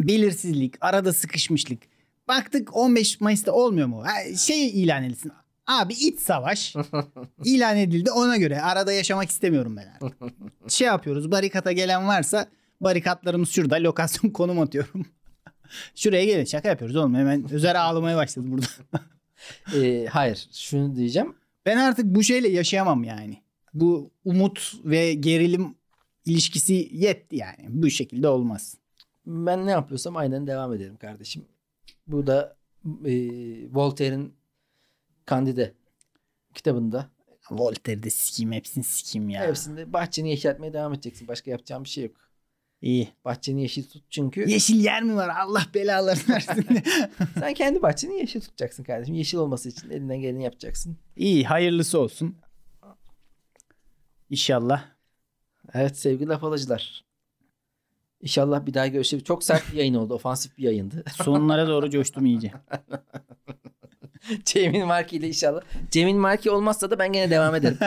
belirsizlik, arada sıkışmışlık. Baktık 15 Mayıs'ta olmuyor mu? Şey ilan edilsin. Abi iç savaş ilan edildi ona göre. Arada yaşamak istemiyorum ben artık. Şey yapıyoruz barikata gelen varsa barikatlarımız şurada lokasyon konum atıyorum. Şuraya gelin şaka yapıyoruz oğlum hemen özel ağlamaya başladı burada. E, hayır şunu diyeceğim. Ben artık bu şeyle yaşayamam yani. Bu umut ve gerilim ilişkisi yetti yani. Bu şekilde olmaz. Ben ne yapıyorsam aynen devam ederim kardeşim. Bu da e, Voltaire'in Candide kitabında. Voltaire'de sikeyim hepsini sikeyim ya. Hepsinde bahçeni yeşertmeye devam edeceksin. Başka yapacağın bir şey yok. İyi. Bahçeni yeşil tut çünkü Yeşil yer mi var? Allah belalarını versin. sen kendi bahçeni yeşil tutacaksın kardeşim. Yeşil olması için elinden geleni yapacaksın. İyi hayırlısı olsun. İnşallah. Evet sevgili laf alıcılar. İnşallah bir daha görüşürüz. Çok sert bir yayın oldu. Ofansif bir yayındı. Sonlara doğru coştum iyice. Cemil Marki ile inşallah. Cemil Marki olmazsa da ben gene devam ederim.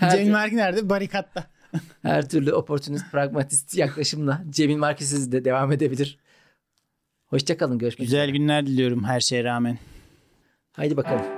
Cemil Marki nerede? Barikatta. her türlü oportunist, pragmatist yaklaşımla Cemil Marki siz de devam edebilir. Hoşçakalın. Görüşmek üzere. Güzel günler diliyorum her şeye rağmen. Haydi bakalım.